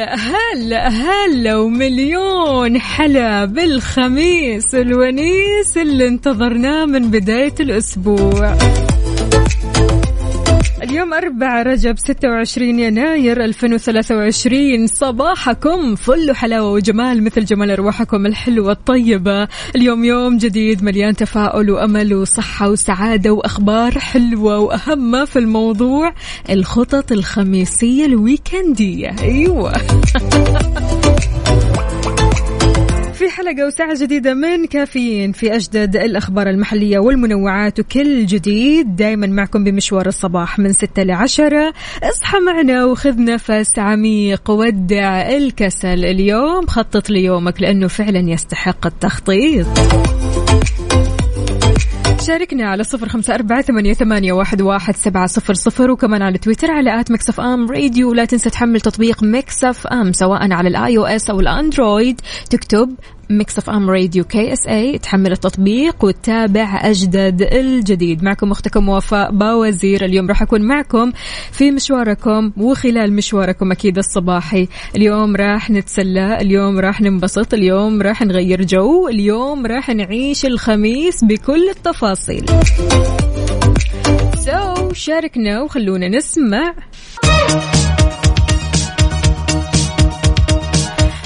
هلا هلا هلا ومليون حلا بالخميس الونيس اللي انتظرناه من بداية الأسبوع. اليوم أربعة رجب 26 يناير 2023 صباحكم فل حلاوة وجمال مثل جمال أرواحكم الحلوة الطيبة. اليوم يوم جديد مليان تفاؤل وأمل وصحة وسعادة وأخبار حلوة وأهم ما في الموضوع الخطط الخميسية الويكندية. أيوة. في حلقة وساعة جديدة من كافيين في أجدد الأخبار المحلية والمنوعات وكل جديد. دايما معكم بمشوار الصباح من ستة لعشرة اصحى معنا وخذ نفس عميق ودع الكسل اليوم. خطط ليومك لأنه فعلا يستحق التخطيط. شاركنا على صفر خمسة أربعة ثمانية, واحد, واحد سبعة صفر صفر وكمان على تويتر على at Mix FM Radio. ولا تنسى تحمل تطبيق Mix FM سواء على ال iOS أو ال Android. تكتب Mix FM Radio KSA تحمل التطبيق وتتابع أجدد الجديد. معكم أختكم وفاء باوزير. اليوم راح أكون معكم في مشواركم وخلال مشواركم أكيد الصباحي. اليوم راح نتسلى اليوم راح ننبسط اليوم راح نغير جو اليوم راح نعيش الخميس بكل التفاصيل. سو so, شاركنا وخلونا نسمع.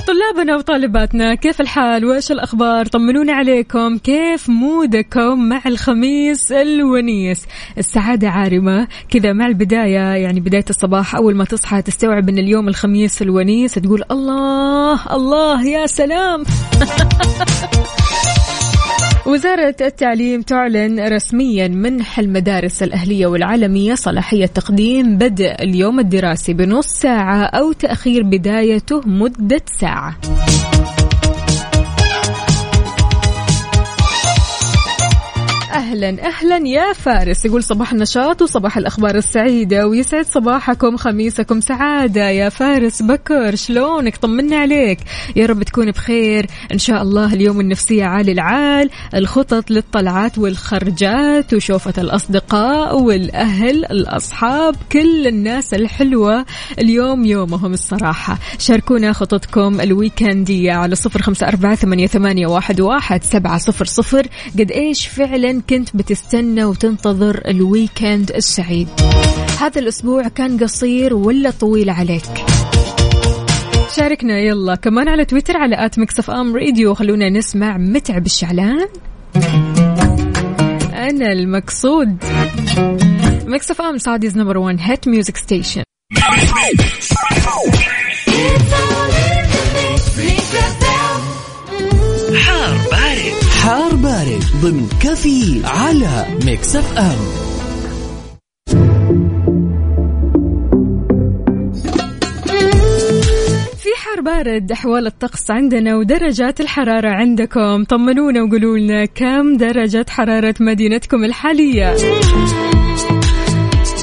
طلابنا وطالباتنا كيف الحال؟ وإيش الأخبار؟ طمنونا عليكم. كيف مودكم مع الخميس الونيس؟ السعادة عارمة. كذا مع البداية يعني بداية الصباح أول ما تصحى تستوعب إن اليوم الخميس الونيس تقول الله الله يا سلام! وزارة التعليم تعلن رسميا منح المدارس الأهلية والعالمية صلاحية تقديم بدء اليوم الدراسي بنص ساعة أو تأخير بدايته مدة ساعة. أهلا أهلا يا فارس. يقول صباح النشاط وصباح الأخبار السعيدة. ويسعد صباحكم خميسكم سعادة. يا فارس بكر شلونك؟ طمنا عليك. يا رب تكون بخير. إن شاء الله اليوم النفسية عالي العال. الخطط للطلعات والخرجات وشوفة الأصدقاء والأهل الأصحاب كل الناس الحلوة اليوم يومهم الصراحة. شاركونا خططكم الويكنديه على صفر أربعة ثمانية, ثمانية واحد, واحد سبعة صفر صفر. قد إيش فعلا كنت بتستنى وتنتظر الويكند السعيد. هذا الأسبوع كان قصير ولا طويل عليك؟ شاركنا يلا كمان على تويتر على at Mix FM Radio. خلونا نسمع متعب الشعلان. أنا المقصود. Mix FM Saudi's number 1 hit music station. حار بارد حار بارد ضمن كافيين على Mix FM. في حار بارد أحوال الطقس عندنا ودرجات الحرارة عندكم. طمنونا وقولوا لنا كم درجة حرارة مدينتكم الحالية.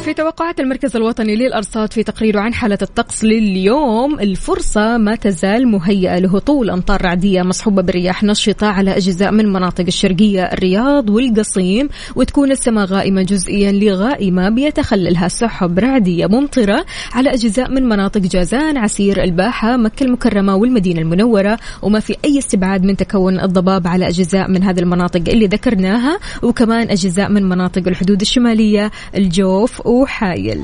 في توقعات المركز الوطني للأرصاد في تقريره عن حالة الطقس لليوم. الفرصة ما تزال مهيئة لهطول أمطار رعدية مصحوبة برياح نشطة على أجزاء من مناطق الشرقية الرياض والقصيم وتكون السماء غائمة جزئيا لغائمة بيتخللها سحب رعدية ممطرة على أجزاء من مناطق جازان عسير الباحة مكة المكرمة والمدينة المنورة. وما في أي استبعاد من تكون الضباب على أجزاء من هذه المناطق اللي ذكرناها وكمان أجزاء من مناطق الحدود الشمالية الجوف وحايل.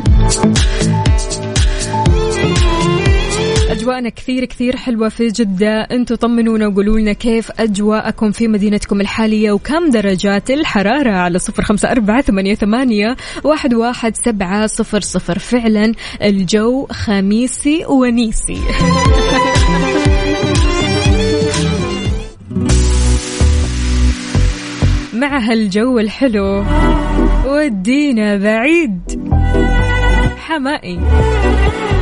أجواءنا كثير كثير حلوة في جدة. أنتوا طمنونا وقولوا لنا كيف أجواءكم في مدينتكم الحالية وكم درجات الحرارة على صفر خمسة أربعة ثمانية, ثمانية واحد, واحد سبعة صفر صفر. فعلا الجو خميسي ونيسي. مع هالجو الحلو. ودينا بعيد. حمائي.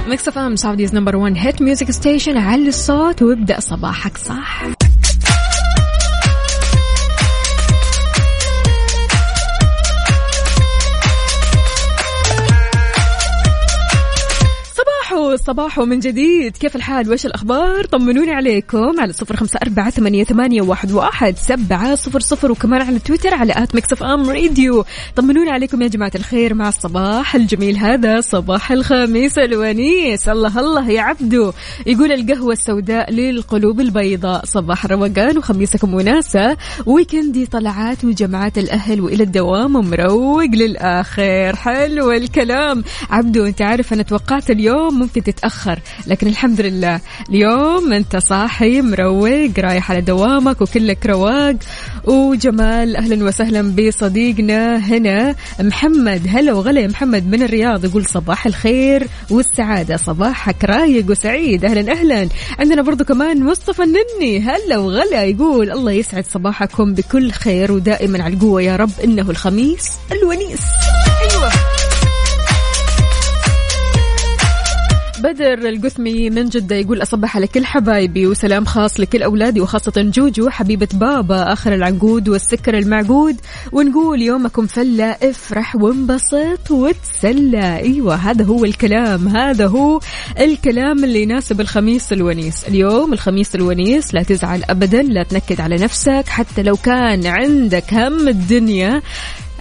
Mix FM Saudi's number 1 hit music station علي الصوت وابدأ صباحك صح. صباحو صباحو من جديد. كيف الحال؟ وش الأخبار؟ طمنوني عليكم على صفر خمسة أربعة ثمانية, ثمانية واحد, واحد سبعة صفر صفر وكمان على تويتر على at Mix FM Radio. طمنوني عليكم يا جماعة الخير. مع الصباح الجميل هذا صباح الخميس الونيس. الله الله يا عبدو يقول القهوة السوداء للقلوب البيضاء. صباح الروقان وخميسكم وناسة. weekend ي طلعات وجمعات الأهل وإلى الدوام مروق للآخر. حلو الكلام. عبدو أنت عارف أنا توقعت اليوم ممكن تتأخر. لكن الحمد لله اليوم أنت صاحي مروق رايح على دوامك وكلك رواق. وجمال أهلا وسهلا بصديقنا هنا محمد. هلا وغلا يا محمد من الرياض. يقول صباح الخير والسعادة صباحك رايق وسعيد. أهلا أهلا. عندنا برضو كمان مصطفى النني. هلا وغلا يقول الله يسعد صباحكم بكل خير ودائما على القوة يا رب. إنه الخميس الونيس. أيوة. بدر القثمي من جدة يقول أصبح على كل حبايبي وسلام خاص لكل أولادي وخاصة جوجو حبيبة بابا آخر العنقود والسكر المعقود. ونقول يومكم فلة افرح وانبسط وتسلى. أيوة هذا هو الكلام هذا هو الكلام اللي يناسب الخميس الونيس. اليوم الخميس الونيس لا تزعل أبدا لا تنكد على نفسك حتى لو كان عندك هم الدنيا.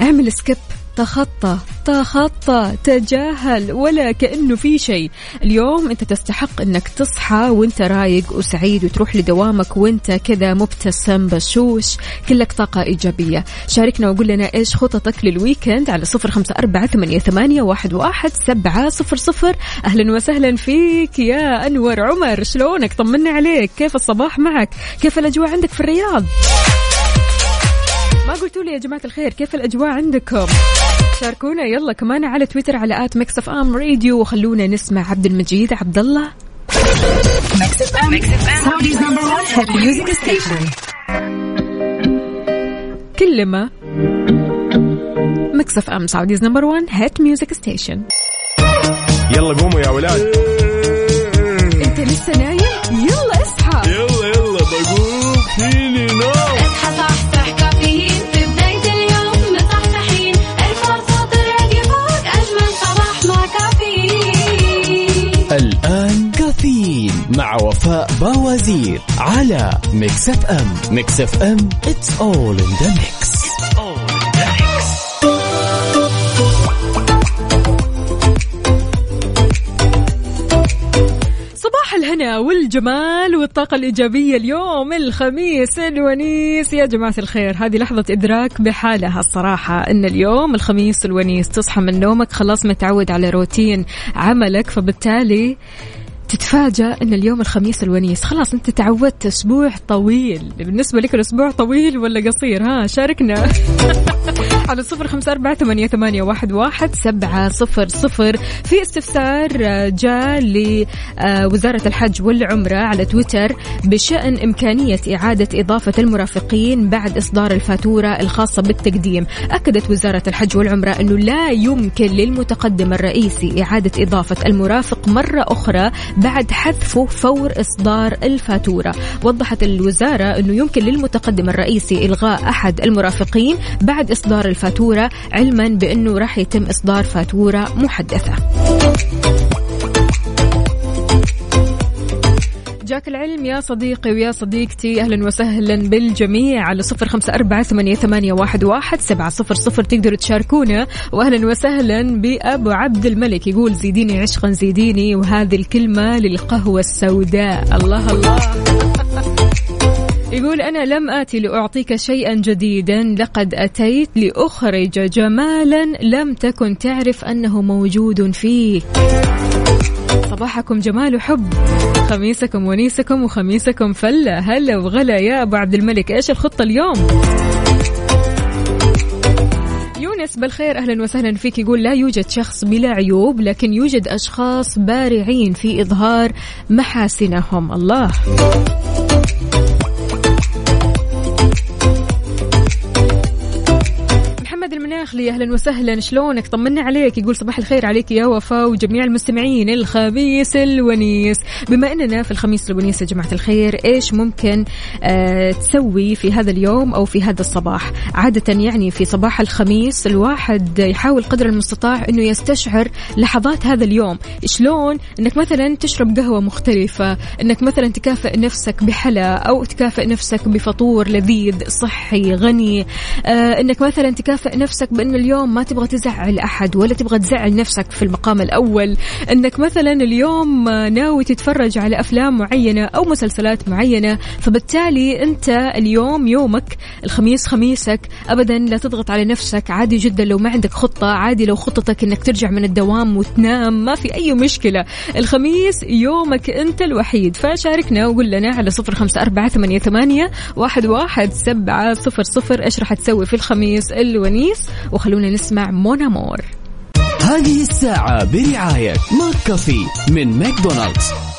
اعمل skip. تخطى تخطى تجاهل ولا كأنه في شيء. اليوم أنت تستحق أنك تصحى وأنت رايق وسعيد وتروح لدوامك وأنت كذا مبتسم بشوش كلك طاقة إيجابية. شاركنا وقول لنا إيش خططك لل weekend على صفر خمسة أربعة ثمانية واحد, واحد سبعة صفر صفر. أهلا وسهلا فيك يا أنور عمر. شلونك؟ طمنا عليك. كيف الصباح معك؟ كيف الأجواء عندك في الرياض؟ ما قلتوا لي يا جماعة الخير كيف الأجواء عندكم؟ شاركونا يلا كمان على تويتر على at Mix FM Radio وخلونا نسمع عبد المجيد عبد الله كلمة. Mix FM Saudi's number 1 hit music station يلا قوموا يا ولاد. إنت لسه نايم؟ يلا اصحى. يلا يلا بقوم. فيني نوم. كافيين مع وفاء باوزير على Mix FM Mix FM it's all in the mix. صباح الهنا والجمال والطاقة الإيجابية اليوم الخميس الونيس. يا جماعة الخير هذه لحظة إدراك بحالها الصراحة أن اليوم الخميس الونيس تصحى من نومك خلاص متعود على روتين عملك فبالتالي تتفاجأ أن اليوم الخميس الونيس. خلاص أنت تعودت أسبوع طويل. بالنسبة لك الأسبوع طويل ولا قصير؟ ها شاركنا. على صفر خمسة أربعة ثمانية, ثمانية واحد, واحد سبعة صفر صفر. في استفسار آه، جاء لوزارة الحج والعمرة على تويتر بشأن إمكانية إعادة إضافة المرافقين بعد إصدار الفاتورة الخاصة بالتقديم. أكدت وزارة الحج والعمرة أنه لا يمكن للمتقدم الرئيسي إعادة إضافة المرافق مرة أخرى بعد حذفه فور إصدار الفاتورة. وضحت الوزارة أنه يمكن للمتقدم الرئيسي إلغاء أحد المرافقين بعد إصدار الفاتورة علما بأنه راح يتم إصدار فاتورة محدثة. جاك العلم يا صديقي ويا صديقتي أهلا وسهلا بالجميع على صفر خمسة أربعة ثمانية, ثمانية واحد, واحد سبعة صفر صفر. تقدروا تشاركونا. وأهلا وسهلا بأبو عبد الملك يقول زيديني عشقا زيديني. وهذه الكلمة للقهوة السوداء. الله الله. يقول أنا لم آتي لأعطيك شيئا جديدا. لقد أتيت لأخرج جمالا لم تكن تعرف أنه موجود فيك صباحكم جمال وحب خميسكم ونيسكم وخميسكم فلة. هلا وغلا يا أبو عبد الملك. إيش الخطة اليوم؟ يونس بالخير. أهلا وسهلا فيك. يقول لا يوجد شخص بلا عيوب لكن يوجد أشخاص بارعين في إظهار محاسنهم. الله. الداخلي أهلا وسهلا. شلونك؟ طمنا عليك. يقول صباح الخير عليك يا وفاء وجميع المستمعين. الخميس الونيس. بما أننا في الخميس الونيس يا جماعة الخير إيش ممكن آه تسوي في هذا اليوم أو في هذا الصباح؟ عادة يعني في صباح الخميس الواحد يحاول قدر المستطاع إنه يستشعر لحظات هذا اليوم. شلون؟ إنك مثلا تشرب قهوة مختلفة إنك مثلا تكافئ نفسك بحلا أو تكافئ نفسك بفطور لذيذ صحي غني آه إنك مثلا تكافئ نفسك بانه اليوم ما تبغى تزعل أحد ولا تبغى تزعل نفسك في المقام الأول. أنك مثلا اليوم ناوي تتفرج على أفلام معينة أو مسلسلات معينة فبالتالي أنت اليوم يومك الخميس خميسك ابدا لا تضغط على نفسك عادي جدا لو ما عندك خطة عادي لو خطتك إنك ترجع من الدوام وتنام ما في أي مشكلة. الخميس يومك أنت الوحيد. فشاركنا وقول لنا على صفر أربعة ثمانية, ثمانية واحد, واحد سبعة صفر صفر. إيش راح تسوي في الخميس؟ الونيس وخلونا نسمع mon amour هذه الساعة برعاية McCafé من ماكدونالدز.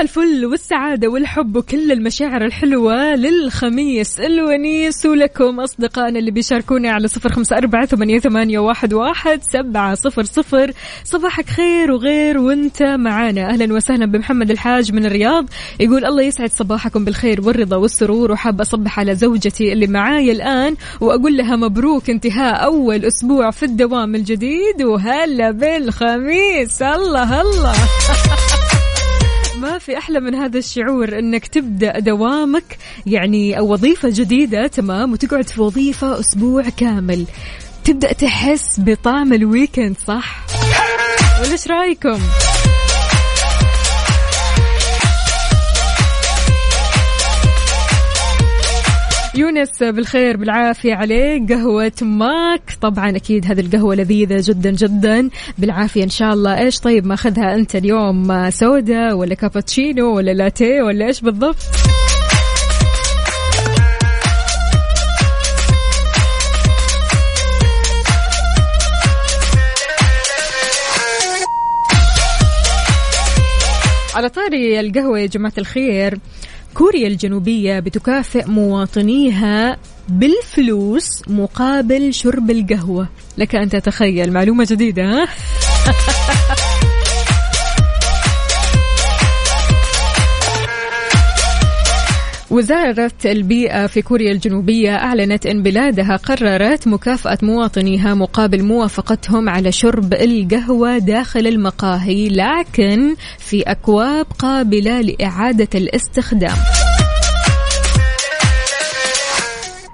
الفل والسعادة والحب وكل المشاعر الحلوة للخميس الونيس. ولكم أصدقائنا اللي بيشاركونا على صفر خمسة أربعة ثمانية واحد, واحد سبعة صفر صفر. صباحك خير وغير وانت معانا. أهلا وسهلا بمحمد الحاج من الرياض. يقول الله يسعد صباحكم بالخير والرضا والسرور وحاب أصبح على زوجتي اللي معاي الآن وأقول لها مبروك انتهاء أول أسبوع في الدوام الجديد. وهلا بالخميس. الله الله. ما في أحلى من هذا الشعور إنك تبدأ دوامك يعني أو وظيفة جديدة تمام؟ وتقعد في وظيفة أسبوع كامل. تبدأ تحس بطعم ال weekend صح؟ ولا إيش رأيكم؟ يونس بالخير بالعافية عليك. قهوة Mc طبعا أكيد هذه القهوة لذيذة جدا جدا. بالعافية إن شاء الله. إيش طيب ماخذها أنت اليوم؟ سودا ولا كابتشينو ولا لاتيه ولا إيش بالضبط؟ على طاري القهوة يا جماعة الخير كوريا الجنوبية بتكافئ مواطنيها بالفلوس مقابل شرب القهوة لك أن تتخيل معلومة جديدة ها؟ وزارة البيئة في كوريا الجنوبية أعلنت أن بلادها قررت مكافأة مواطنيها مقابل موافقتهم على شرب القهوة داخل المقاهي لكن في أكواب قابلة لإعادة الاستخدام.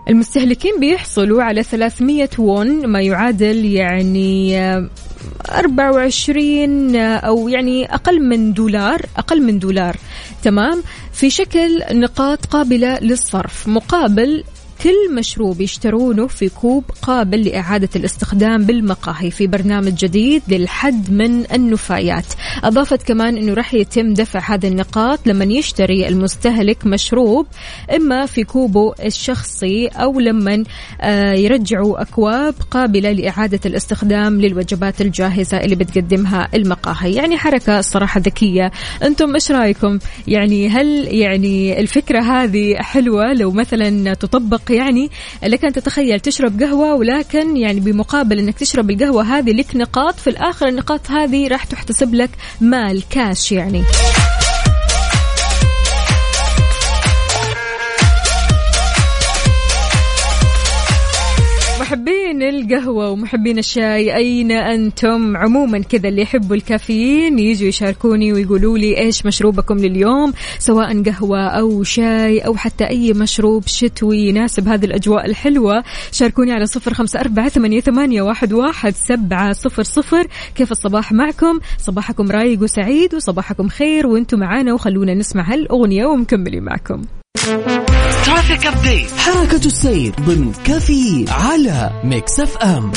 المستهلكين بيحصلوا على 300 وون ما يعادل يعني 24 أو يعني أقل من دولار أقل من دولار. تمام في شكل نقاط قابلة للصرف مقابل كل مشروب يشترونه في كوب قابل لإعادة الاستخدام بالمقاهي في برنامج جديد للحد من النفايات. أضافت كمان أنه راح يتم دفع هذه النقاط لما يشتري المستهلك مشروب إما في كوبه الشخصي أو لما آه، يرجعوا أكواب قابلة لإعادة الاستخدام للوجبات الجاهزة اللي بتقدمها المقاهي. يعني حركة صراحة ذكية. أنتم إيش رأيكم؟ يعني هل يعني الفكرة هذه حلوة؟ لو مثلا تطبق يعني لك أن تتخيل تشرب قهوة ولكن يعني بمقابل أنك تشرب القهوة هذه لك نقاط في الآخر النقاط هذه راح تحتسب لك مال كاش يعني. محبين القهوة ومحبين الشاي؟ أين أنتم؟ عموما كذا اللي يحبوا الكافيين يجوا يشاركوني ويقولوا لي إيش مشروبكم لليوم؟ سواء قهوة أو شاي أو حتى أي مشروب شتوي يناسب هذه الأجواء الحلوة. شاركوني على صفر خمسة أربعة ثمانية, واحد سبعة صفر صفر. كيف الصباح معكم؟ صباحكم رايق وسعيد وصباحكم خير وأنتم معانا وخلونا نسمع هالأغنية ومكملين معكم. traffic update حركة السير ضمن كافيين على Mix FM.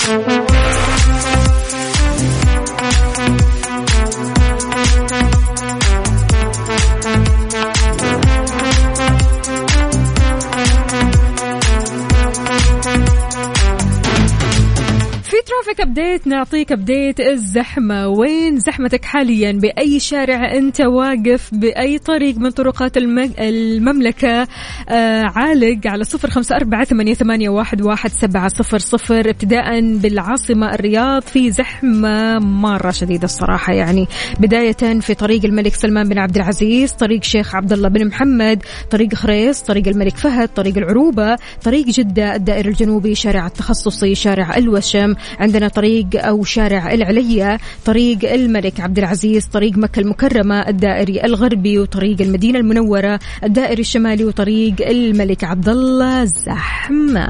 traffic update نعطيك update الزحمة. وين زحمتك حاليا؟ بأي شارع أنت واقف؟ بأي طريق من طرقات الم- المملكة؟ آه عالق على صفر خمسة أربعة ثمانية, ثمانية واحد, واحد سبعة صفر صفر. ابتداء بالعاصمة الرياض في زحمة مرة شديدة الصراحة. يعني بداية في طريق الملك سلمان بن عبد العزيز طريق شيخ عبد الله بن محمد طريق خريص طريق الملك فهد طريق العروبة طريق جدة الدائر الجنوبي شارع التخصصي شارع الوشم عندنا طريق أو شارع العلية طريق الملك عبد العزيز طريق مكة المكرمة الدائري الغربي وطريق المدينة المنورة الدائري الشمالي وطريق الملك عبد الله زحمة.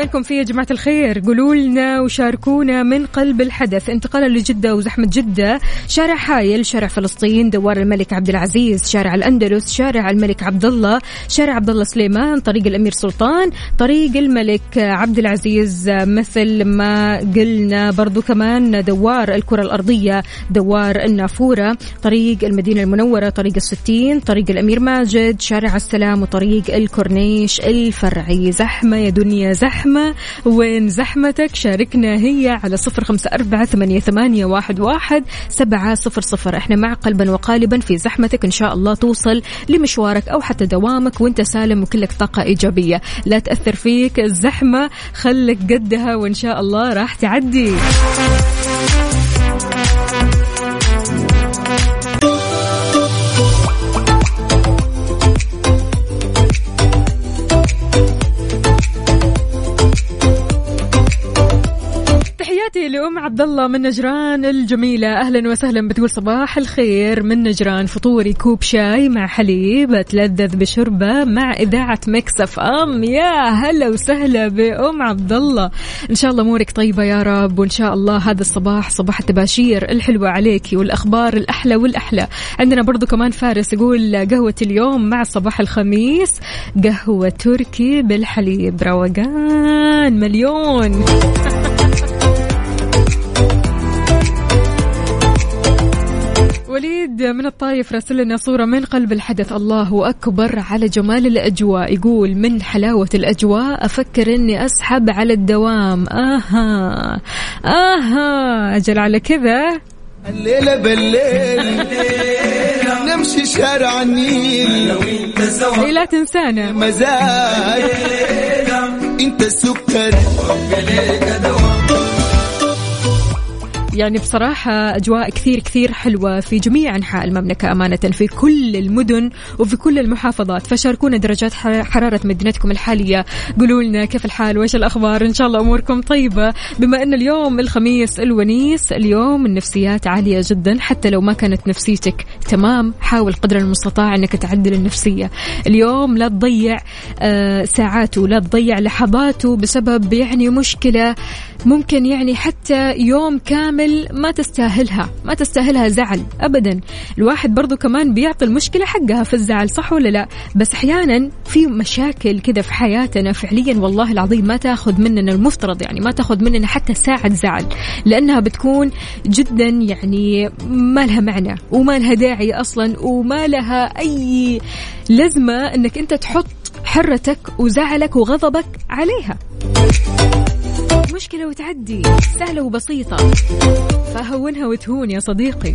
وينكم في يا جماعة الخير؟ قولوا لنا وشاركونا من قلب الحدث. انتقالا لجدة وزحمة جدة. شارع حايل شارع فلسطين دوار الملك عبد العزيز شارع الأندلس شارع الملك عبد الله شارع عبد الله سليمان طريق الأمير سلطان طريق الملك عبد العزيز. مثل ما قلنا برضو كمان دوار الكرة الأرضية دوار النافورة طريق المدينة المنورة طريق الستين طريق الأمير ماجد شارع السلام وطريق الكورنيش الفرعي. زحمة يا دنيا زحمة. وين زحمتك؟ شاركنا هي على صفر خمسة أربعة ثمانية, ثمانية واحد, واحد سبعة صفر صفر. إحنا مع قلبا وقالبا في زحمتك إن شاء الله توصل لمشوارك أو حتى دوامك وأنت سالم وكلك طاقة إيجابية. لا تأثر فيك الزحمة خلك قدها وإن شاء الله راح تعدي. عبد الله من نجران الجميلة. أهلا وسهلا بتقول صباح الخير. من نجران فطوري كوب شاي مع حليب أتلذذ بشربة مع إذاعة مكسف أم. يا هلا وسهلا بأم عبد الله. إن شاء الله أمورك طيبة يا رب وإن شاء الله هذا الصباح صباح التباشير الحلوة عليكي والأخبار الأحلى والأحلى. عندنا برضو كمان فارس يقول قهوة اليوم مع صباح الخميس قهوة تركي بالحليب. روقان مليون. وليد من الطايف راسل لنا صورة من قلب الحدث. الله أكبر على جمال الأجواء. يقول من حلاوة الأجواء أفكر أني أسحب على الدوام. آها آها أجل على كذا. الليلة بالليل نمشي شارع النيل. لا تنسانا. مزاج إنت السكر. يعني بصراحة أجواء كثير كثير حلوة في جميع أنحاء المملكة أمانة في كل المدن وفي كل المحافظات. فشاركونا درجات حرارة مدينتكم الحالية. قولوا لنا كيف الحال؟ وإيش الأخبار؟ إن شاء الله أموركم طيبة. بما أن اليوم الخميس الونيس اليوم النفسيات عالية جدا حتى لو ما كانت نفسيتك تمام حاول قدر المستطاع أنك تعدل النفسية. اليوم لا تضيع آه، ساعاته لا تضيع لحظاته بسبب يعني مشكلة ممكن يعني حتى يوم كامل ما تستاهلها ما تستاهلها زعل أبدا. الواحد برضو كمان بيعطي المشكلة حقها في الزعل صح ولا لا؟ بس أحيانا في مشاكل كذا في حياتنا فعليا والله العظيم ما تاخذ مننا المفترض يعني ما تاخذ مننا حتى ساعة زعل لأنها بتكون جدا يعني ما لها معنى وما لها داعي أصلا وما لها أي لازمة أنك أنت تحط حرتك وزعلك وغضبك عليها. مشكلة وتعدي سهلة وبسيطة. فهونها وتهون يا صديقي.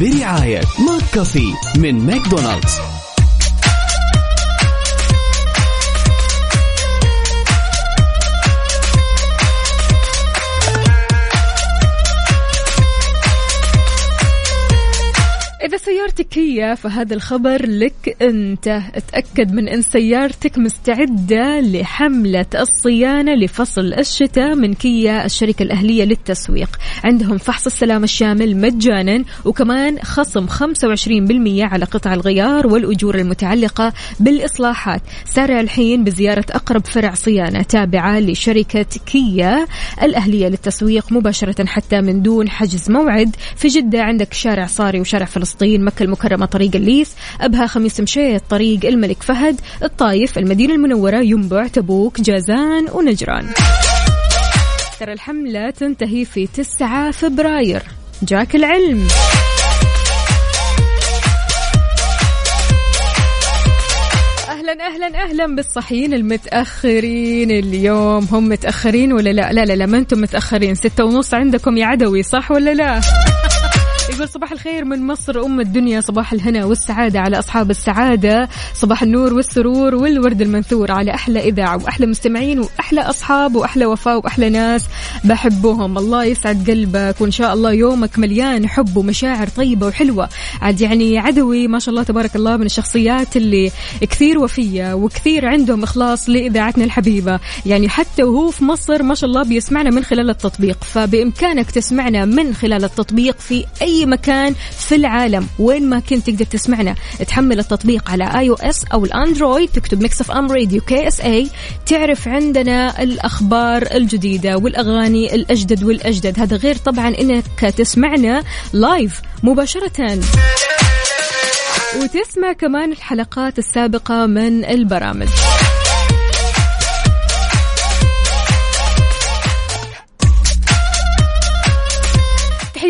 برعاية McCafé من ماكدونالدز. كيا فهذا الخبر لك أنت. تأكد من أن سيارتك مستعدة لحملة الصيانة لفصل الشتاء من كيا الشركة الأهلية للتسويق. عندهم فحص السلامة الشامل مجانا وكمان خصم 25% على قطع الغيار والأجور المتعلقة بالإصلاحات. سارع الحين بزيارة أقرب فرع صيانة تابعة لشركة كيا الأهلية للتسويق مباشرة حتى من دون حجز موعد. في جدة عندك شارع صاري وشارع فلسطين مكة المكرمة طريق الليث أبها خميس مشيط طريق الملك فهد الطايف المدينة المنورة ينبع تبوك جازان ونجران. ترى الحملة تنتهي في 9 فبراير. جاك العلم. أهلا أهلا أهلا بالصحيين المتأخرين. اليوم هم متأخرين ولا لا؟ لا لا, لا ما أنتم متأخرين. ستة ونص عندكم يا عدوي صح ولا لا؟ يقول صباح الخير من مصر أم الدنيا صباح الهنا والسعادة على أصحاب السعادة. صباح النور والسرور والورد المنثور على أحلى إذاعة وأحلى مستمعين وأحلى أصحاب وأحلى وفاء وأحلى ناس بحبهم. الله يسعد قلبك وإن شاء الله يومك مليان حب ومشاعر طيبة وحلوة. عاد يعني عدوي ما شاء الله تبارك الله من الشخصيات اللي كثير وفية وكثير عندهم إخلاص لإذاعتنا الحبيبة. يعني حتى وهو في مصر ما شاء الله بيسمعنا من خلال التطبيق. فبإمكانك تسمعنا من خلال التطبيق في أي مكان في العالم. وين ما كنت تقدر تسمعنا تحمل التطبيق على iOS أو الأندرويد تكتب Mix FM Radio KSA تعرف عندنا الأخبار الجديدة والأغاني الأجدد والأجدد. هذا غير طبعا إنك تسمعنا لايف مباشرة. وتسمع كمان الحلقات السابقة من البرامج.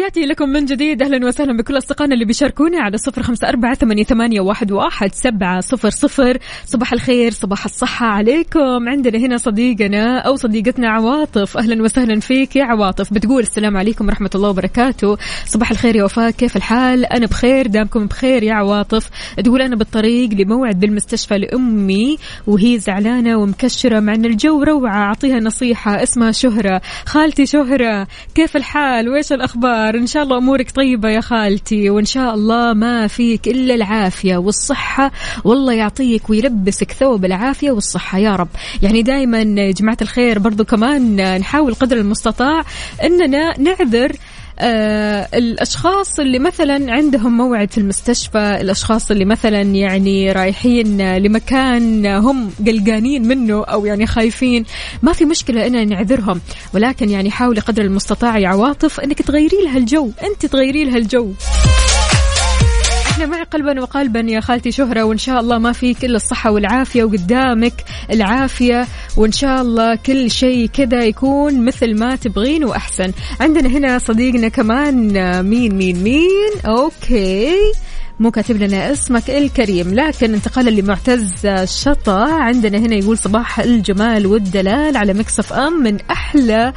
تحياتي لكم من جديد. أهلا وسهلا بكل أصدقائنا اللي بيشاركونا على صفر خمسة أربعة ثمانية, واحد سبعة صفر صفر. صباح الخير صباح الصحة عليكم. عندنا هنا صديقنا أو صديقتنا عواطف. أهلا وسهلا فيك يا عواطف. بتقول السلام عليكم ورحمة الله وبركاته. صباح الخير يا وفاء كيف الحال؟ أنا بخير دامكم بخير يا عواطف. تقول أنا بالطريق لموعد بالمستشفى لأمي وهي زعلانة ومكشرة مع أن الجو روعة. أعطيها نصيحة اسمها شهرة. خالتي شهرة كيف الحال؟ وإيش الأخبار؟ ان شاء الله أمورك طيبة يا خالتي وإن شاء الله ما فيك إلا العافية والصحة. والله يعطيك ويلبسك ثوب العافية والصحة يا رب. يعني دائما يا جماعة الخير برضو كمان نحاول قدر المستطاع إننا نعذر آه الأشخاص اللي مثلا عندهم موعد في المستشفى الأشخاص اللي مثلا يعني رايحين لمكان هم قلقانين منه أو يعني خايفين ما في مشكلة اننا نعذرهم ولكن يعني حاولي قدر المستطاع يا عواطف إنك تغيري لها الجو أنت تغيري لها الجو. إحنا معاكي قلبا وقالبا يا خالتي شهرة وإن شاء الله ما فيك الا الصحة والعافية وقدامك العافية وإن شاء الله كل شيء كذا يكون مثل ما تبغين وأحسن. عندنا هنا صديقنا كمان مين مين مين؟ okay. مو كاتب لنا اسمك الكريم لكن انتقالا لمعتز شطا عندنا هنا يقول صباح الجمال والدلال على Mix FM. من أحلى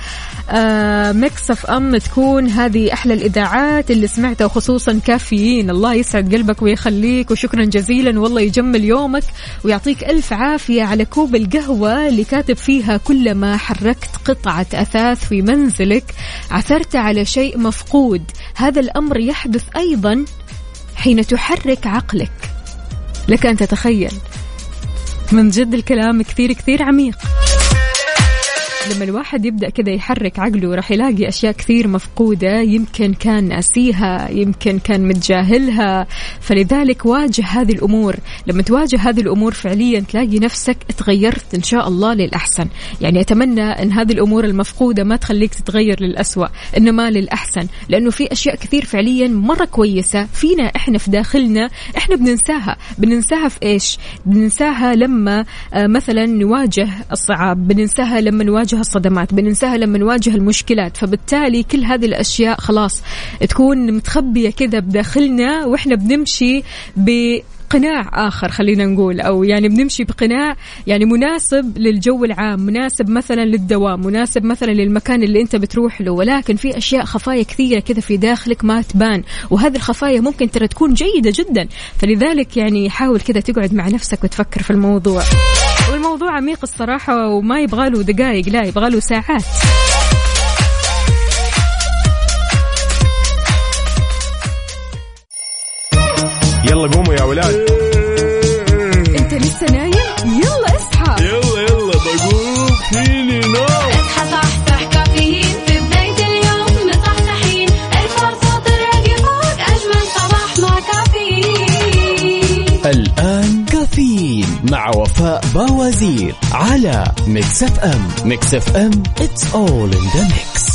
آه Mix FM تكون هذه أحلى الإذاعات اللي سمعتها وخصوصا كافيين. الله يسعد قلبك ويخليك وشكرا جزيلا والله يجمل يومك ويعطيك ألف عافية على كوب القهوة اللي كاتب فيها كلما حركت قطعة أثاث في منزلك. عثرت على شيء مفقود. هذا الأمر يحدث أيضا حين تحرك عقلك. لك أن تتخيل. من جد الكلام كثير كثير عميق. لما الواحد يبدأ كذا يحرك عقله راح يلاقي أشياء كثير مفقودة يمكن كان ناسيها يمكن كان متجاهلها. فلذلك واجه هذه الأمور. لما تواجه هذه الأمور فعليا تلاقي نفسك تغيرت إن شاء الله للأحسن. يعني أتمنى أن هذه الأمور المفقودة ما تخليك تتغير للأسوأ إنما للأحسن. لأنه في أشياء كثير فعليا مرة كويسة فينا إحنا في داخلنا إحنا بننساها. بننساها في إيش؟ بننساها لما آه، مثلا نواجه الصعاب بننساها لما نواجه الصدمات بننساها لما نواجه المشكلات. فبالتالي كل هذه الأشياء خلاص تكون متخبية كذا بداخلنا وإحنا بنمشي ب قناع آخر خلينا نقول أو يعني بنمشي بقناع يعني مناسب للجو العام مناسب مثلا للدوام مناسب مثلا للمكان اللي أنت بتروح له. ولكن في أشياء خفايا كثيرة كذا في داخلك ما تبان وهذه الخفايا ممكن ترى تكون جيدة جدا. فلذلك يعني حاول كذا تقعد مع نفسك وتفكر في الموضوع. والموضوع عميق الصراحة وما يبغى له دقائق لا يبغى له ساعات. يلا قوموا يا ولاد. انت لسه نايم؟ يلا اصحى. يلا يلا بقوم. فيني نو اصحى صحصح كافيين. في بداية اليوم مصحصحين. الفرصة تراك فوق أجمل صباح مع كافيين. الآن كافيين مع وفاء باوزير على Mix FM Mix FM it's all in the mix.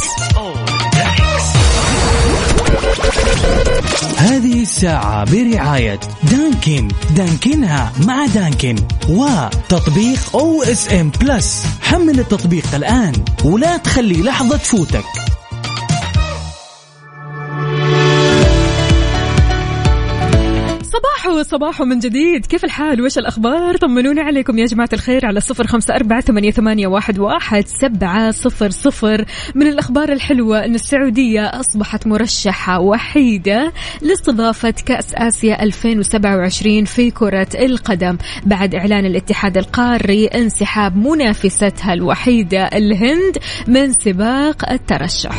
هذه الساعة برعاية Dunkin. دانكنها مع Dunkin. وتطبيق OSN Plus حمل التطبيق الآن ولا تخلي لحظة تفوتك. صباحو صباحو من جديد. كيف الحال؟ وش الأخبار؟ طمنونا عليكم يا جماعة الخير على صفر خمسة أربعة ثمانية, واحد سبعة صفر صفر. من الأخبار الحلوة أن السعودية أصبحت مرشحة وحيدة لاستضافة كأس آسيا 2027 في كرة القدم بعد إعلان الاتحاد القاري انسحاب منافستها الوحيدة الهند من سباق الترشح.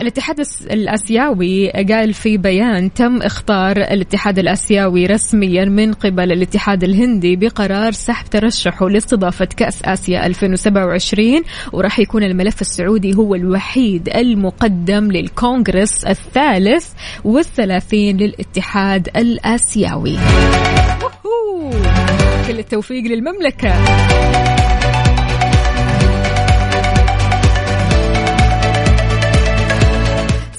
الاتحاد الأسيوي قال في بيان تم اختار الاتحاد الأسيوي رسميا من قبل الاتحاد الهندي بقرار سحب ترشحه لاستضافة كأس آسيا 2027 وراح يكون الملف السعودي هو الوحيد المقدم للكونغرس الثالث والثلاثين للاتحاد الأسيوي. كل التوفيق للمملكة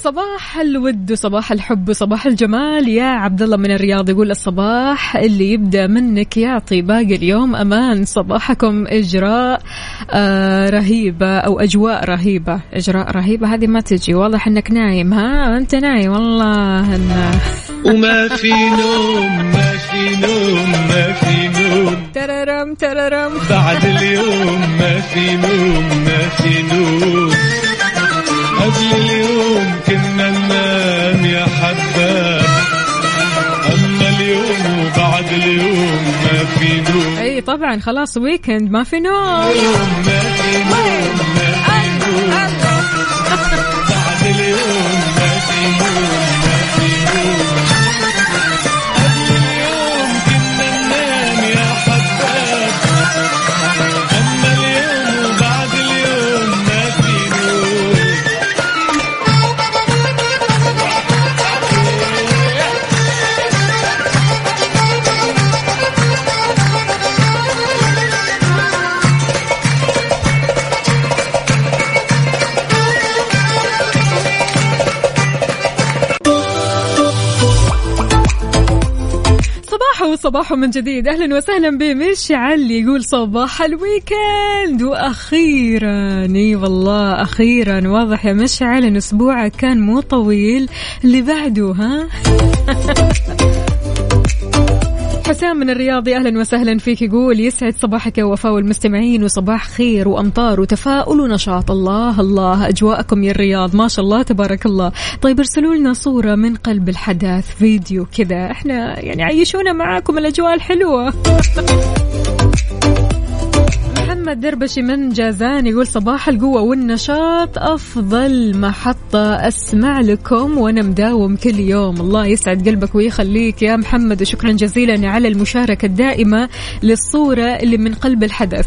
صباح الود وصباح الحب وصباح الجمال. يا عبد الله من الرياض يقول الصباح اللي يبدأ منك يعطي باقي اليوم أمان. صباحكم إجراء آه رهيبة أو أجواء رهيبة. أجواء رهيبة هذه ما تجي. واضح إنك نايم. ها أنت نايم. والله إن... وما في نوم ما في نوم ما في نوم. تررم تررم. بعد اليوم ما في نوم ما في نوم. قبل اليوم كنا ننام يا حباب. أما اليوم وبعد اليوم ما في نوم. إي طبعا خلاص weekend ما في نوم. ما في نوم ما في نوم. بعد اليوم صباحو من جديد. أهلا وسهلا بمشعل يقول صباح الويكند وأخيرا. إي والله أخيرا. واضح يا مشعل إن أسبوعك كان مو طويل. اللي بعده ها؟ حسام من الرياض يا أهلا وسهلا فيك. يقول يسعد صباحك يا وفاء والمستمعين وصباح خير وأمطار وتفاؤل ونشاط. الله الله أجواءكم يا الرياض. ما شاء الله تبارك الله. طيب ارسلوا لنا صورة من قلب الحدث فيديو كذا. إحنا يعني عيشونا معاكم الأجواء الحلوة. محمد دربشي من جازان يقول صباح القوة والنشاط أفضل محطة أسمع لكم وأنا مداوم كل يوم. الله يسعد قلبك ويخليك يا محمد. وشكرا جزيلا على المشاركة الدائمة للصورة اللي من قلب الحدث.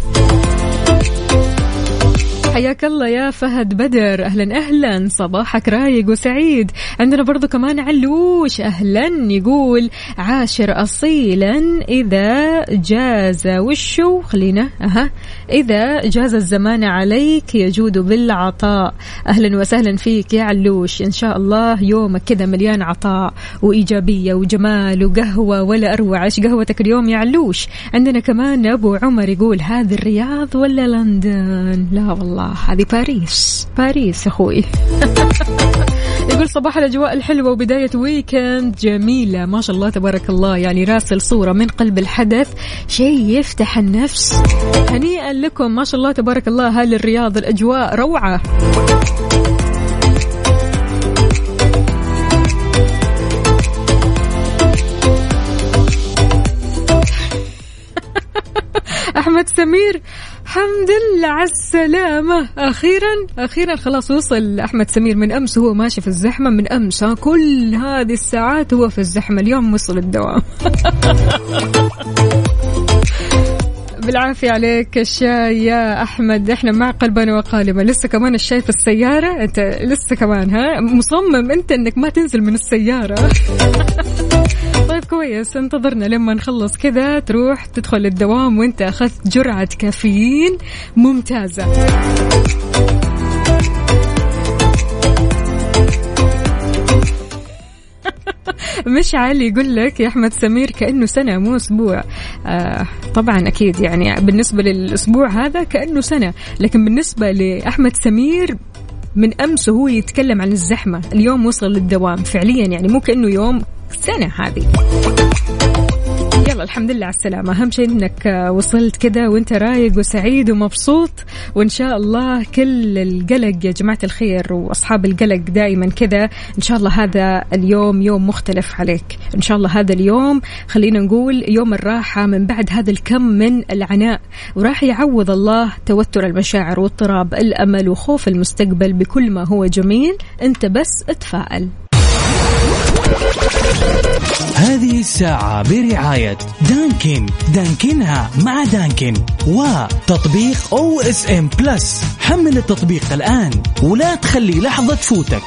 حياك الله يا فهد بدر. أهلا أهلا. صباحك رايق وسعيد. عندنا برضو كمان علوش. أهلا يقول عاشر اصيلا إذا جاز وشو؟ خلينا أها. إذا جاز الزمان عليك يجود بالعطاء. أهلا وسهلا فيك يا علوش. إن شاء الله يومك كذا مليان عطاء وإيجابية وجمال وقهوة ولا أروع. إيش قهوتك اليوم يا علوش؟ عندنا كمان أبو عمر يقول هذه الرياض ولا لندن؟ لا والله. هذه باريس. باريس أخوي. يقول صباح الأجواء الحلوة وبداية weekend جميلة. ما شاء الله تبارك الله. يعني راسل صورة من قلب الحدث. شيء يفتح النفس. هنيئا لكم. ما شاء الله تبارك الله. هل الرياض الأجواء روعة؟ أحمد سمير. الحمد لله على السلامة. أخيرا أخيرا خلاص وصل أحمد سمير. من أمس هو ماشي في الزحمة من أمس ها كل هذه الساعات هو في الزحمة. اليوم وصل الدوام. بالعافية عليك الشاي يا أحمد. إحنا مع قلبنا وقالبا لسه كمان الشاي في السيارة. أنت لسه كمان ها؟ مصمم أنت إنك ما تنزل من السيارة. طيب كويس. انتظرنا لما نخلص كذا تروح تدخل الدوام وأنت أخذت جرعة كافيين ممتازة. مشعل يقول لك يا أحمد سمير كأنه سنة مو أسبوع. آه طبعا أكيد يعني بالنسبة للأسبوع هذا كأنه سنة. لكن بالنسبة لأحمد سمير من أمس وهو يتكلم عن الزحمة. اليوم وصل للدوام فعليا يعني مو كأنه يوم سنة هذه. يلا الحمد لله على السلامة. أهم شيء أنك آه، وصلت كذا وأنت رايق وسعيد ومبسوط وإن شاء الله كل القلق يا جماعة الخير وأصحاب القلق دائما كذا إن شاء الله هذا اليوم يوم مختلف عليك. إن شاء الله هذا اليوم خلينا نقول يوم الراحة من بعد هذا الكم من العناء. وراح يعوض الله توتر المشاعر واضطراب الأمل وخوف المستقبل بكل ما هو جميل. أنت بس اتفائل. هذه الساعة برعاية Dunkin. دانكنها مع Dunkin. وتطبيق OSN Plus حمل التطبيق الآن ولا تخلي لحظة تفوتك.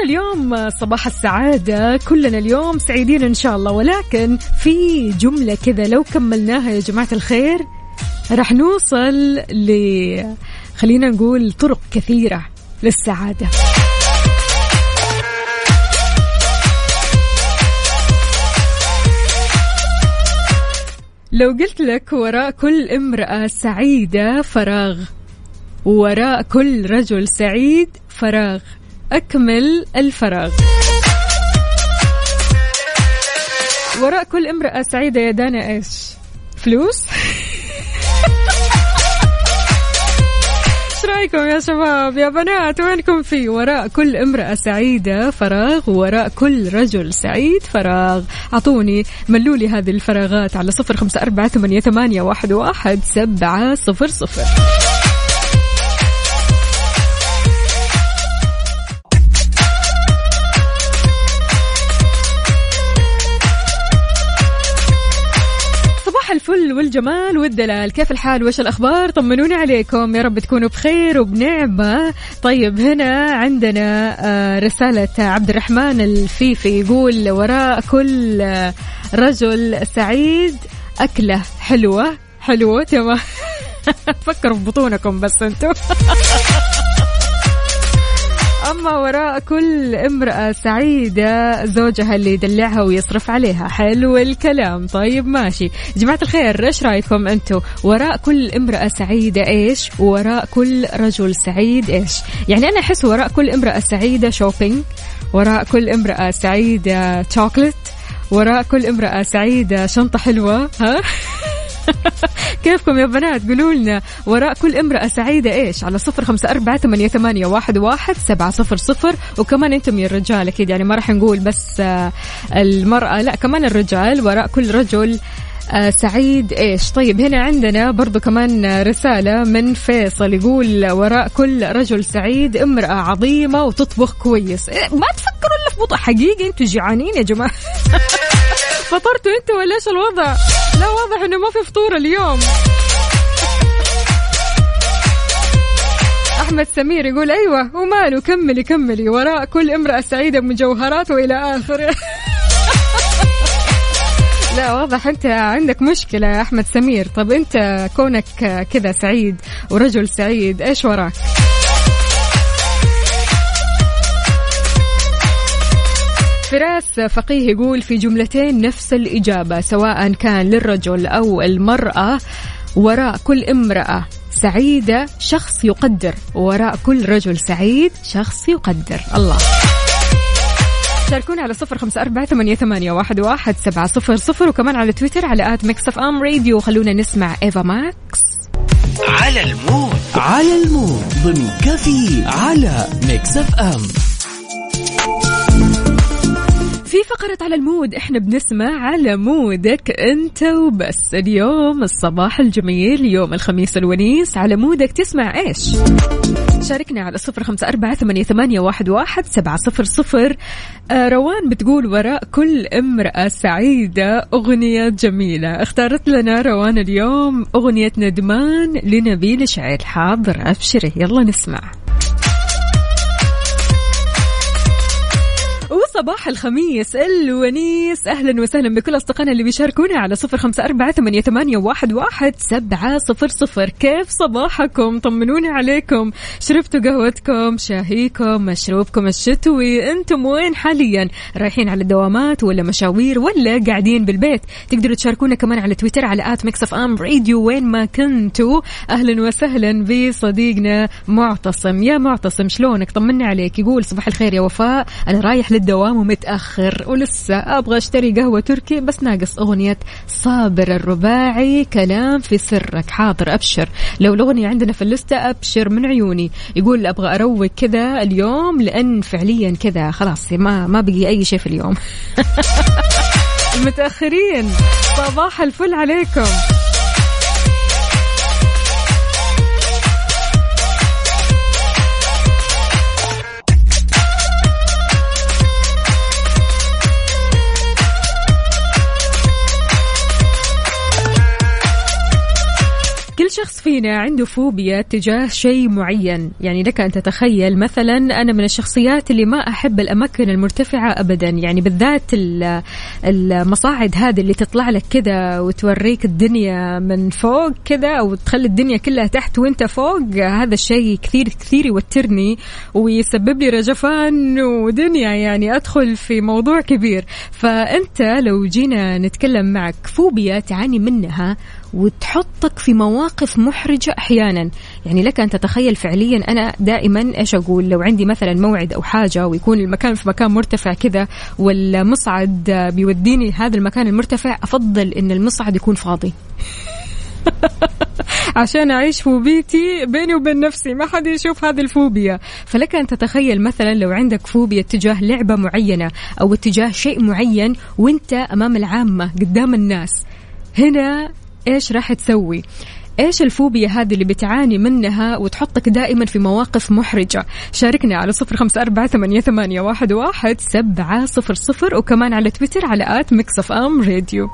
أن اليوم صباح السعادة كلنا اليوم سعيدين إن شاء الله. ولكن في جملة كذا لو كملناها يا جماعة الخير راح نوصل ل خلينا نقول طرق كثيرة للسعادة. لو قلت لك وراء كل امرأة سعيدة فراغ وراء كل رجل سعيد فراغ. أكمل الفراغ. وراء كل امرأة سعيدة يا دانا إيش؟ فلوس؟ إيش رأيكم يا شباب؟ يا بنات وينكم في وراء كل امرأة سعيدة فراغ وراء كل رجل سعيد فراغ؟ أعطوني ملوا لي هذه الفراغات على صفر خمسة أربعة ثمانية, ثمانية واحد, واحد سبعة صفر صفر. والجمال والدلال. كيف الحال؟ وش الأخبار؟ طمنوني عليكم. يا رب تكونوا بخير وبنعمة. طيب هنا عندنا آه، رسالة عبد الرحمن الفيفي. يقول وراء كل آه، رجل سعيد أكلة حلوة. حلوة تمام. فكروا ببطونكم بس أنتم أما وراء كل امرأة سعيدة زوجها اللي يدلعها ويصرف عليها. حلو الكلام. طيب ماشي. جماعة الخير إيش رأيكم أنتم وراء كل امرأة سعيدة إيش؟ وراء كل رجل سعيد إيش؟ يعني أنا أحس وراء كل امرأة سعيدة شوبينج وراء كل امرأة سعيدة شوكلت وراء كل امرأة سعيدة شنطة حلوة ها؟ كيفكم يا بنات؟ قولوا لنا وراء كل امرأة سعيدة إيش؟ على صفر خمسة أربعة ثمانية, ثمانية واحد, واحد سبعة صفر صفر. وكمان أنتم يا الرجال أكيد يعني ما راح نقول بس آه، المرأة لا كمان الرجال وراء كل رجل آه، سعيد إيش؟ طيب هنا عندنا برضو كمان رسالة من فيصل يقول وراء كل رجل سعيد امرأة عظيمة وتطبخ كويس. إيه، ما تفكروا إلا في بطء حقيقي أنتوا جيعانين يا جماعة. فطرتوا أنتوا ولا إيش الوضع؟ لا واضح إنه ما في فطور اليوم. أحمد سمير يقول أيوه وماله كملي كملي. وراء كل امرأة سعيدة مجوهرات وإلى آخره. لا واضح أنت عندك مشكلة يا أحمد سمير. طب أنت كونك كذا سعيد ورجل سعيد إيش وراك؟ فراس فقيه يقول في جملتين نفس الإجابة سواء كان للرجل أو المرأة وراء كل امرأة سعيدة شخص يقدر وراء كل رجل سعيد شخص يقدر. الله. شاركونا على صفر خمسة أربعة ثمانية, ثمانية واحد, واحد سبعة صفر صفر وكمان على تويتر على at Mix FM Radio خلونا نسمع Ava Max على ال mood. على ال mood. ضمن كافيين على Mix FM فقرة على ال mood إحنا بنسمع على مودك أنت وبس. اليوم الصباح الجميل يوم الخميس الونيس على مودك تسمع إيش؟ شاركنا على صفر خمسة أربعة ثمانية, واحد, سبعة صفر صفر. آه روان بتقول وراء كل امرأة سعيدة أغنية جميلة. اختارت لنا روان اليوم أغنية ندمان لنبيل شعيل. حاضر أبشري. يلا نسمع. وصباح الخميس الونيس. أهلا وسهلا بكل أصدقائنا اللي بيشاركونا على صفر أربعة ثمانية, ثمانية واحد, واحد. سبعة صفر صفر. كيف صباحكم؟ طمنوني عليكم. شربتوا قهوتكم شاهيكم مشروبكم الشتوي. أنتم وين حاليا؟ رايحين على الدوامات ولا مشاوير ولا قاعدين بالبيت؟ تقدروا تشاركونا كمان على تويتر على at Mix FM Radio وين ما كنتوا. أهلا وسهلا بصديقنا معتصم. يا معتصم شلونك؟ طمنا عليك. يقول صباح الخير يا وفاء. أنا رايح للدوام. ومتاخر ولسه أبغى أشتري قهوة تركي بس ناقص أغنية صابر الرباعي كلام في سرك حاضر أبشر. لو الأغنية عندنا في اللستة أبشر من عيوني. يقول أبغى أروق كذا اليوم لأن فعليا كذا خلاص ما ما بقي أي شيء في اليوم. المتاخرين صباح الفل عليكم. شخص فينا عنده فوبيا تجاه شيء معين. يعني لك أن تتخيل مثلا أنا من الشخصيات اللي ما أحب الأماكن المرتفعة أبدا. يعني بالذات ال- المصاعد هذه اللي تطلع لك كذا وتوريك الدنيا من فوق كذا أو تخلي الدنيا كلها تحت وأنت فوق. هذا الشيء كثير كثير يوترني ويسبب لي رجفان ودنيا. يعني أدخل في موضوع كبير. فأنت لو جينا نتكلم معك فوبيا تعاني منها وتحطك في مواقف محرجة أحيانا. يعني لك أن تتخيل فعليا أنا دائما إيش أقول؟ لو عندي مثلا موعد أو حاجة ويكون المكان في مكان مرتفع كذا والمصعد بيوديني هذا المكان المرتفع أفضل أن المصعد يكون فاضي. عشان أعيش فوبيتي بيني وبين نفسي ما حد يشوف هذه الفوبيا. فلك أن تتخيل مثلا لو عندك فوبيا تجاه لعبة معينة أو اتجاه شيء معين وأنت أمام العامة قدام الناس. هنا إيش راح تسوي؟ إيش الفوبيا هذه اللي بتعاني منها وتحطك دائما في مواقف محرجة؟ شاركنا على صفر خمسة أربعة ثمانية, ثمانية واحد, واحد سبعة صفر صفر وكمان على تويتر على at Mix FM Radio.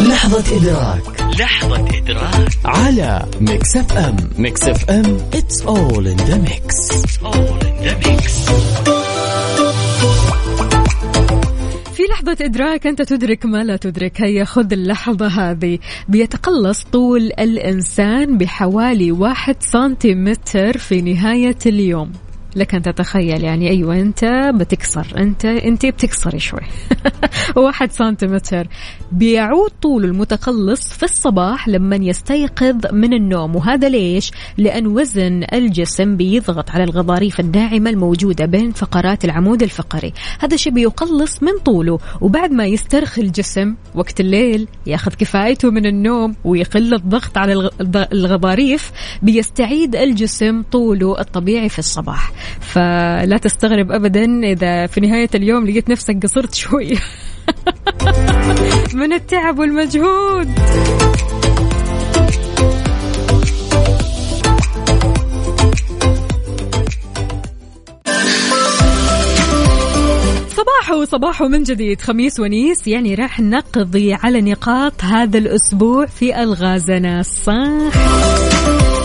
لحظة إدراك. لحظة إدراك. على Mix FM. Mix FM it's all in the mix. لحظة إدراك أنت تدرك ما لا تدرك. هيا خذ اللحظة هذه. بيتقلص طول الإنسان بحوالي واحد سنتيمتر في نهاية اليوم. لك أن تتخيل يعني أيوة أنت بتكسر أنت أنت بتكسري شوي. واحد سنتيمتر. بيعود طول المتقلص في الصباح لما يستيقظ من النوم. وهذا ليش؟ لأن وزن الجسم بيضغط على الغضاريف الناعمة الموجودة بين فقرات العمود الفقري. هذا الشيء بيقلص من طوله. وبعد ما يسترخي الجسم وقت الليل ياخذ كفايته من النوم ويقل الضغط على الغضاريف بيستعيد الجسم طوله الطبيعي في الصباح. فلا تستغرب أبدا إذا في نهاية اليوم لقيت نفسك قصرت شوية من التعب والمجهود. صباحو صباحو من جديد. خميس ونيس يعني راح نقضي على نقاط هذا الأسبوع في ألغازنا. صح.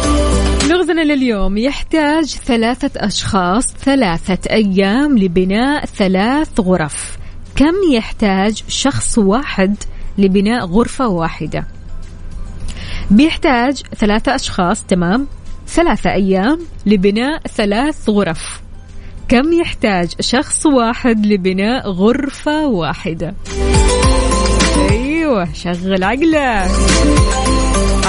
لغزنا لليوم يحتاج ثلاثة أشخاص ثلاثة أيام لبناء ثلاث غرف. كم يحتاج شخص واحد لبناء غرفة واحدة؟ بيحتاج ثلاثة أشخاص تمام؟ ثلاثة أيام لبناء ثلاث غرف. كم يحتاج شخص واحد لبناء غرفة واحدة؟ أيوة شغل عقلك.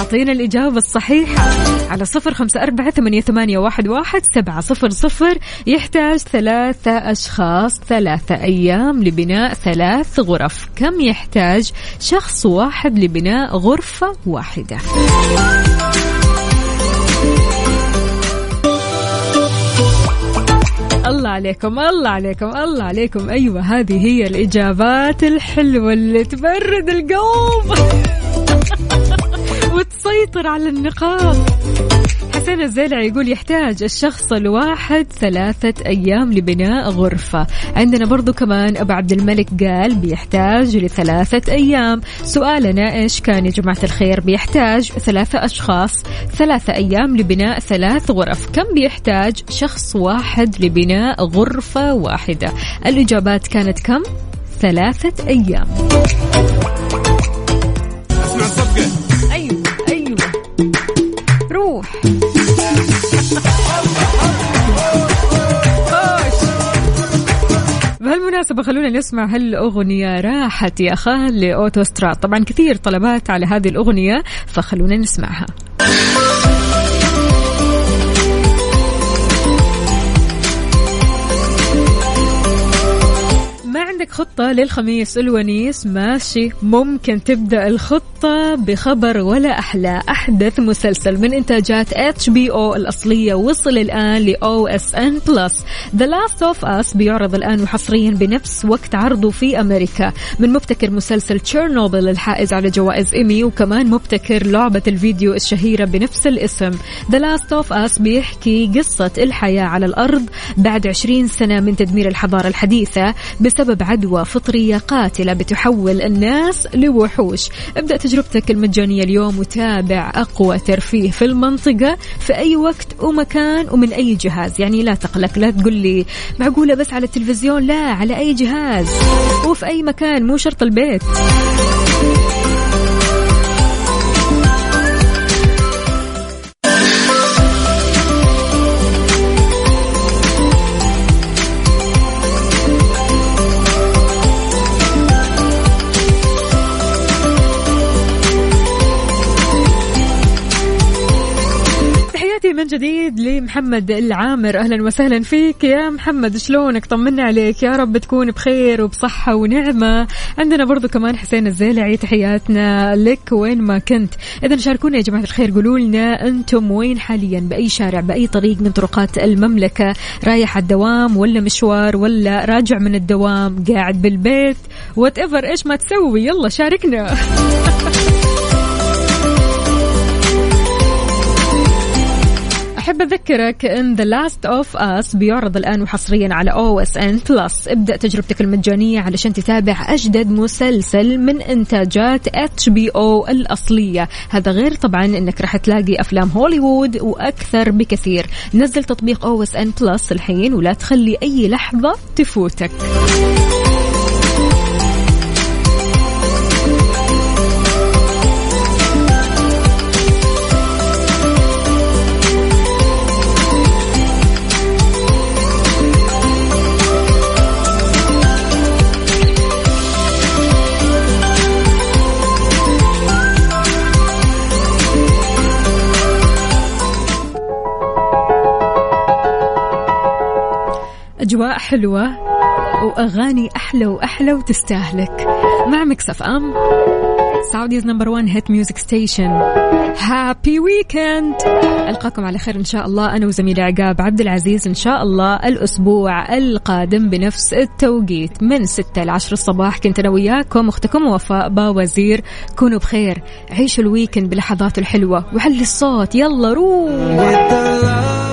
أعطينا الإجابة الصحيحة على صفر خمسة أربعة ثمانية, واحد, سبعة صفر صفر يحتاج ثلاثة أشخاص ثلاثة أيام لبناء ثلاث غرف. كم يحتاج شخص واحد لبناء غرفة واحدة؟ الله عليكم الله عليكم الله عليكم. أيوة هذه هي الإجابات الحلوة اللي تبرد القلب. وتسيطر على النقاط. حسين الزيلع يقول يحتاج الشخص الواحد ثلاثة أيام لبناء غرفة. عندنا برضو كمان أبو عبد الملك قال بيحتاج لثلاثة أيام. سؤالنا إيش كان يا جماعة الخير؟ بيحتاج ثلاثة أشخاص ثلاثة أيام لبناء ثلاث غرف. كم بيحتاج شخص واحد لبناء غرفة واحدة؟ الإجابات كانت كم؟ ثلاثة أيام. بهالمناسبة خلونا نسمع هالأغنية. راحت يا خال لأوتوستراد. طبعا كثير طلبات على هذه الأغنية فخلونا نسمعها. عندك خطة للخميس الونيس؟ ماشي. ممكن تبدأ الخطة بخبر ولا أحلى. أحدث مسلسل من إنتاجات HBO الأصلية وصل الآن ل OSN Plus The Last of Us بيعرض الآن وحصريا بنفس وقت عرضه في أمريكا. من مبتكر مسلسل تشيرنوبل الحائز على جوائز إيمي وكمان مبتكر لعبة الفيديو الشهيرة بنفس الاسم. The Last of Us بيحكي قصة الحياة على الأرض بعد 20 سنة من تدمير الحضارة الحديثة بسبب عدوى فطرية قاتلة بتحول الناس لوحوش. ابدأ تجربتك المجانية اليوم وتابع أقوى ترفيه في المنطقة في أي وقت ومكان ومن أي جهاز. يعني لا تقلق لا تقول لي معقولة بس على التلفزيون لا على أي جهاز. وفي أي مكان مو شرط البيت. من جديد لمحمد العامر. أهلا وسهلا فيك يا محمد. شلونك؟ طمنا عليك. يا رب تكون بخير وبصحة ونعمة. عندنا برضو كمان حسين الزيلعي تحياتنا لك وين ما كنت. اذا شاركونا يا جماعة الخير. قولوا لنا أنتم وين حاليا؟ بأي شارع بأي طريق من طرقات المملكة؟ رايح الدوام ولا مشوار ولا راجع من الدوام؟ قاعد بالبيت؟ whatever إيش ما تسوي؟ يلا شاركنا. أحب أذكرك أن The Last of Us بيعرض الآن وحصريا على OSN Plus. ابدأ تجربتك المجانية علشان تتابع أجدد مسلسل من إنتاجات HBO الأصلية. هذا غير طبعا أنك راح تلاقي أفلام هوليوود وأكثر بكثير. نزل تطبيق OSN Plus الحين ولا تخلي أي لحظة تفوتك. أجواء حلوة وأغاني أحلى وأحلى وتستاهلك. مع Mix FM Saudi's number 1 hit music station happy weekend ألقاكم على خير إن شاء الله أنا وزميلي عقاب عبد العزيز. إن شاء الله الأسبوع القادم بنفس التوقيت من 6 ل 10 الصباح. كنت أنا وياكم أختكم وفاء باوزير. كونوا بخير عيشوا ال weekend بلحظاته الحلوة. وعلي الصوت يلا روح!